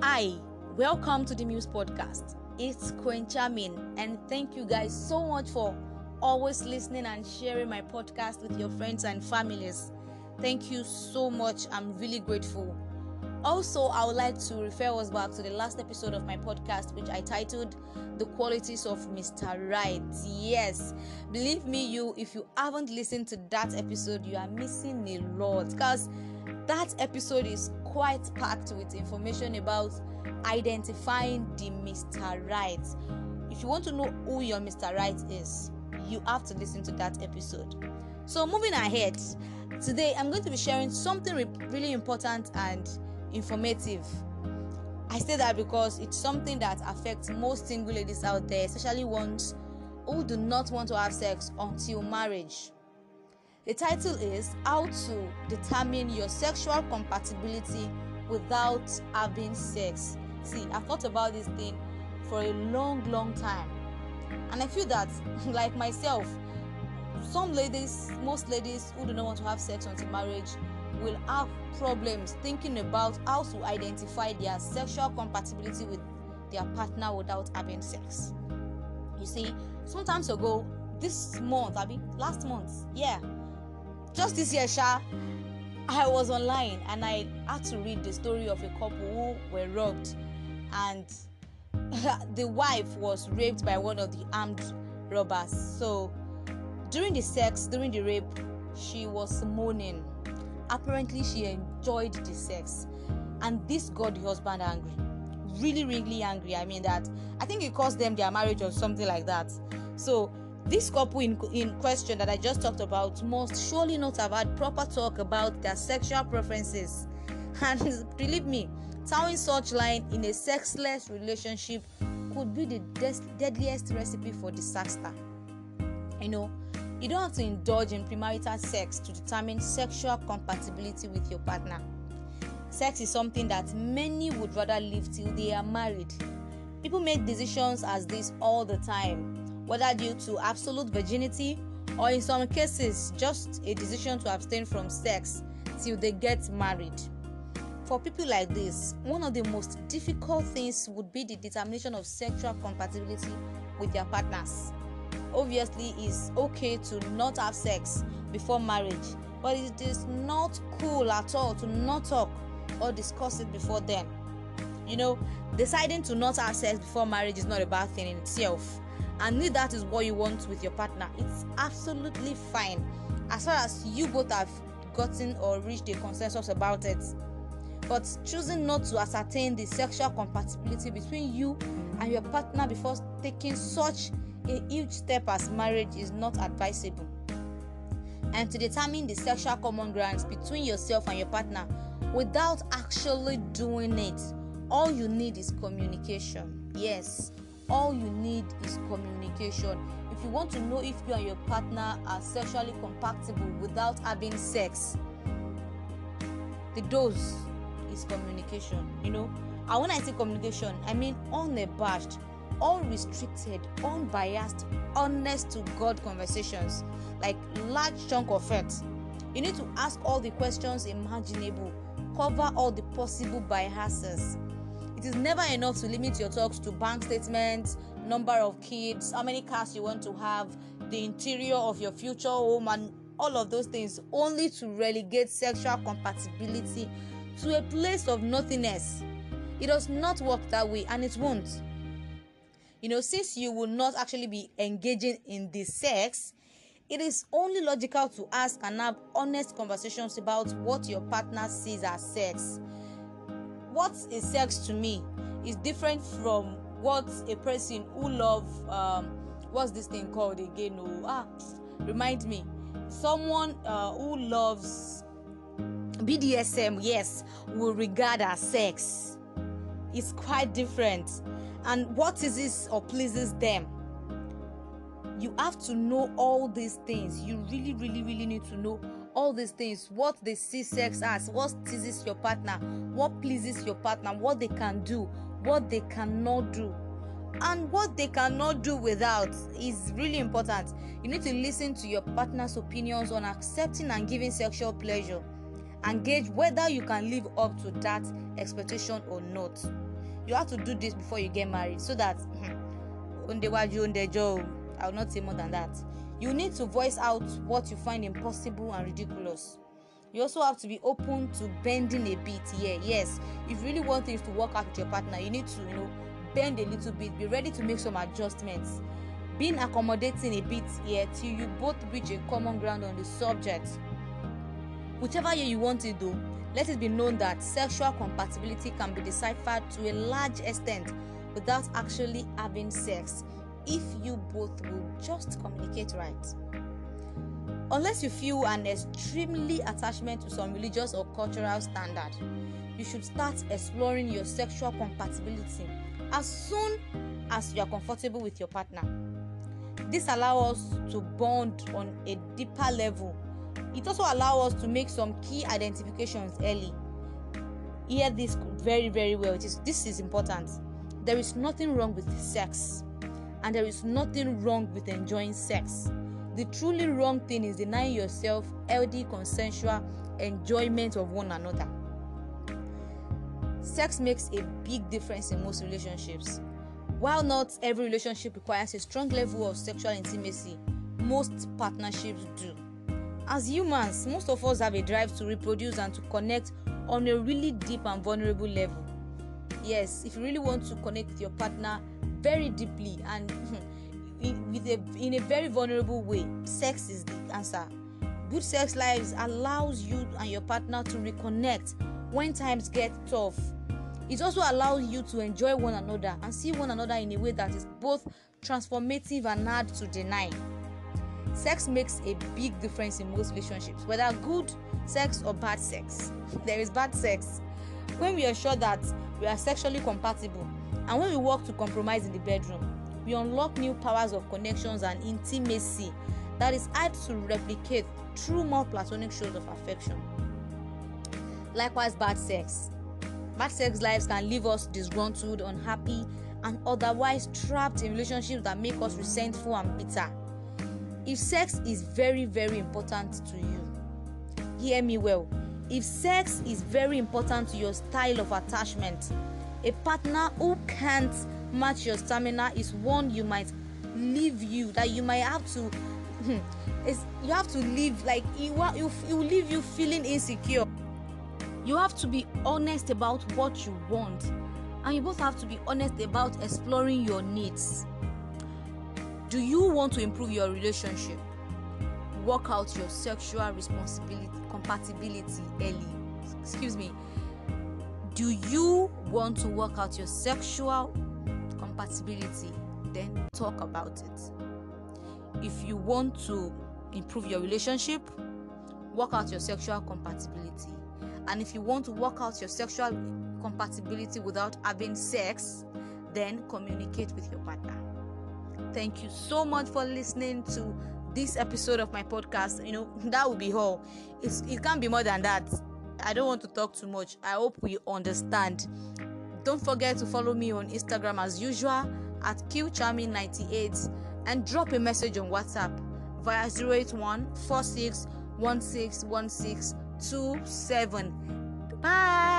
Hi, welcome to the Muse Podcast. It's Queen Charming, and thank you guys so much for always listening and sharing my podcast with your friends and families. Thank you so much. I'm really grateful. Also, I would like to refer us back to the last episode of my podcast, which I titled The Qualities of Mr. Right. Yes, believe me, you, if you haven't listened to that episode, you are missing a lot because that episode is quite packed with information about identifying the Mr. Right. If you want to know who your Mr. Right is, you have to listen to that episode. So, moving ahead, today I'm going to be sharing something re- really important and informative. I say that because it's something that affects most single ladies out there, especially ones who do not want to have sex until marriage. The title is How to Determine Your Sexual Compatibility Without Having Sex. See, I've thought about this thing for a long, long time, and I feel that, like myself, some ladies, most ladies who do not want to have sex until marriage, will have problems thinking about how to identify their sexual compatibility with their partner without having sex. You see, sometimes ago, this month, I mean, last month, yeah, just this year, Sha, I was online and I had to read the story of a couple who were robbed, and the wife was raped by one of the armed robbers. So, during the sex, during the rape, she was moaning apparently she enjoyed the sex. And this got the husband angry. Really really angry. I mean that i think it cost them their marriage or something like that. So this couple in, in question that i just talked about must surely not have had proper talk about their sexual preferences and believe me towing such line in a sexless relationship could be the des- deadliest recipe for disaster you know you don't have to indulge in premarital sex to determine sexual compatibility with your partner. Sex is something that many would rather live till they are married. People make decisions as this all the time, whether due to absolute virginity or in some cases just a decision to abstain from sex till they get married. For people like this, one of the most difficult things would be the determination of sexual compatibility with their partners. Obviously it's okay to not have sex before marriage but it is not cool at all to not talk or discuss it before then. You know deciding to not have sex before marriage is not a bad thing in itself and if that is what you want with your partner it's absolutely fine as far as you both have gotten or reached a consensus about it but choosing not to ascertain the sexual compatibility between you and your partner before taking such a huge step as marriage is not advisable. And to determine the sexual common grounds between yourself and your partner without actually doing it, all you need is communication. Yes, all you need is communication. If you want to know if you and your partner are sexually compatible without having sex, the dose is communication. You know, and when I say communication, I mean unabashed unrestricted, unbiased, honest to God conversations, like large chunk of it. You need to ask all the questions imaginable, cover all the possible biases. It is never enough to limit your talks to bank statements, number of kids, how many cars you want to have, the interior of your future home, and all of those things, only to relegate sexual compatibility to a place of nothingness. It does not work that way, and it won't you know since you will not actually be engaging in the sex it is only logical to ask and have honest conversations about what your partner sees as sex what is sex to me is different from what a person who love um what's this thing called again oh ah remind me. Someone uh, who loves bdsm yes will regard as sex. It's quite different. And what is this or pleases them? You have to know all these things. You really really really need to know all these things what they see sex as what teases your partner what pleases your partner what they can do what they cannot do and what they cannot do without is really important you need to listen to your partner's opinions on accepting and giving sexual pleasure and gauge whether you can live up to that expectation or not. You have to do this before you get married so that hmm, I will not say more than that. You need to voice out what you find impossible and ridiculous. You also have to be open to bending a bit here. Yes, if you really want things to work out with your partner, you need to, you know, bend a little bit, be ready to make some adjustments. Being accommodating a bit here till you both reach a common ground on the subject. Whichever way you want it though, let it be known that sexual compatibility can be deciphered to a large extent without actually having sex if you both will just communicate right. Unless you feel an extremely attachment to some religious or cultural standard, you should start exploring your sexual compatibility as soon as you are comfortable with your partner. This allows us to bond on a deeper level. It also allows us to make some key identifications early. Hear this very, very well. It is, this is important. There is nothing wrong with sex, and there is nothing wrong with enjoying sex. The truly wrong thing is denying yourself healthy, consensual enjoyment of one another. Sex makes a big difference in most relationships. While not every relationship requires a strong level of sexual intimacy, most partnerships do. As humans, most of us have a drive to reproduce and to connect on a really deep and vulnerable level. Yes, if you really want to connect with your partner very deeply and in, with a, in a very vulnerable way, sex is the answer. Good sex lives allows you and your partner to reconnect when times get tough it also allows you to enjoy one another and see one another in a way that is both transformative and hard to deny. Sex makes a big difference in most relationships, whether good sex or bad sex. There is bad sex. When we are sure that we are sexually compatible and when we work to compromise in the bedroom, we unlock new powers of connections and intimacy that is hard to replicate through more platonic shows of affection. Likewise, bad sex Bad sex lives can leave us disgruntled, unhappy, and otherwise trapped in relationships that make us resentful and bitter. If sex is very, very important to you, hear me well. If sex is very important to your style of attachment, a partner who can't match your stamina is one you might leave you that you might have to hmm, is you have to leave like it will leave you feeling insecure. You have to be honest about what you want and you both have to be honest about exploring your needs. Do you want to improve your relationship? Work out your sexual responsibility compatibility early. Excuse me. Do you want to work out your sexual compatibility then talk about it if you want to improve your relationship work out your sexual compatibility and if you want to work out your sexual compatibility without having sex, then communicate with your partner. Thank you so much for listening to this episode of my podcast. You know, that will be all. It's, it can't be more than that. I don't want to talk too much. I hope we understand. Don't forget to follow me on Instagram as usual at qcharming98 and drop a message on WhatsApp via 081 46 16 16 two seven. Bye.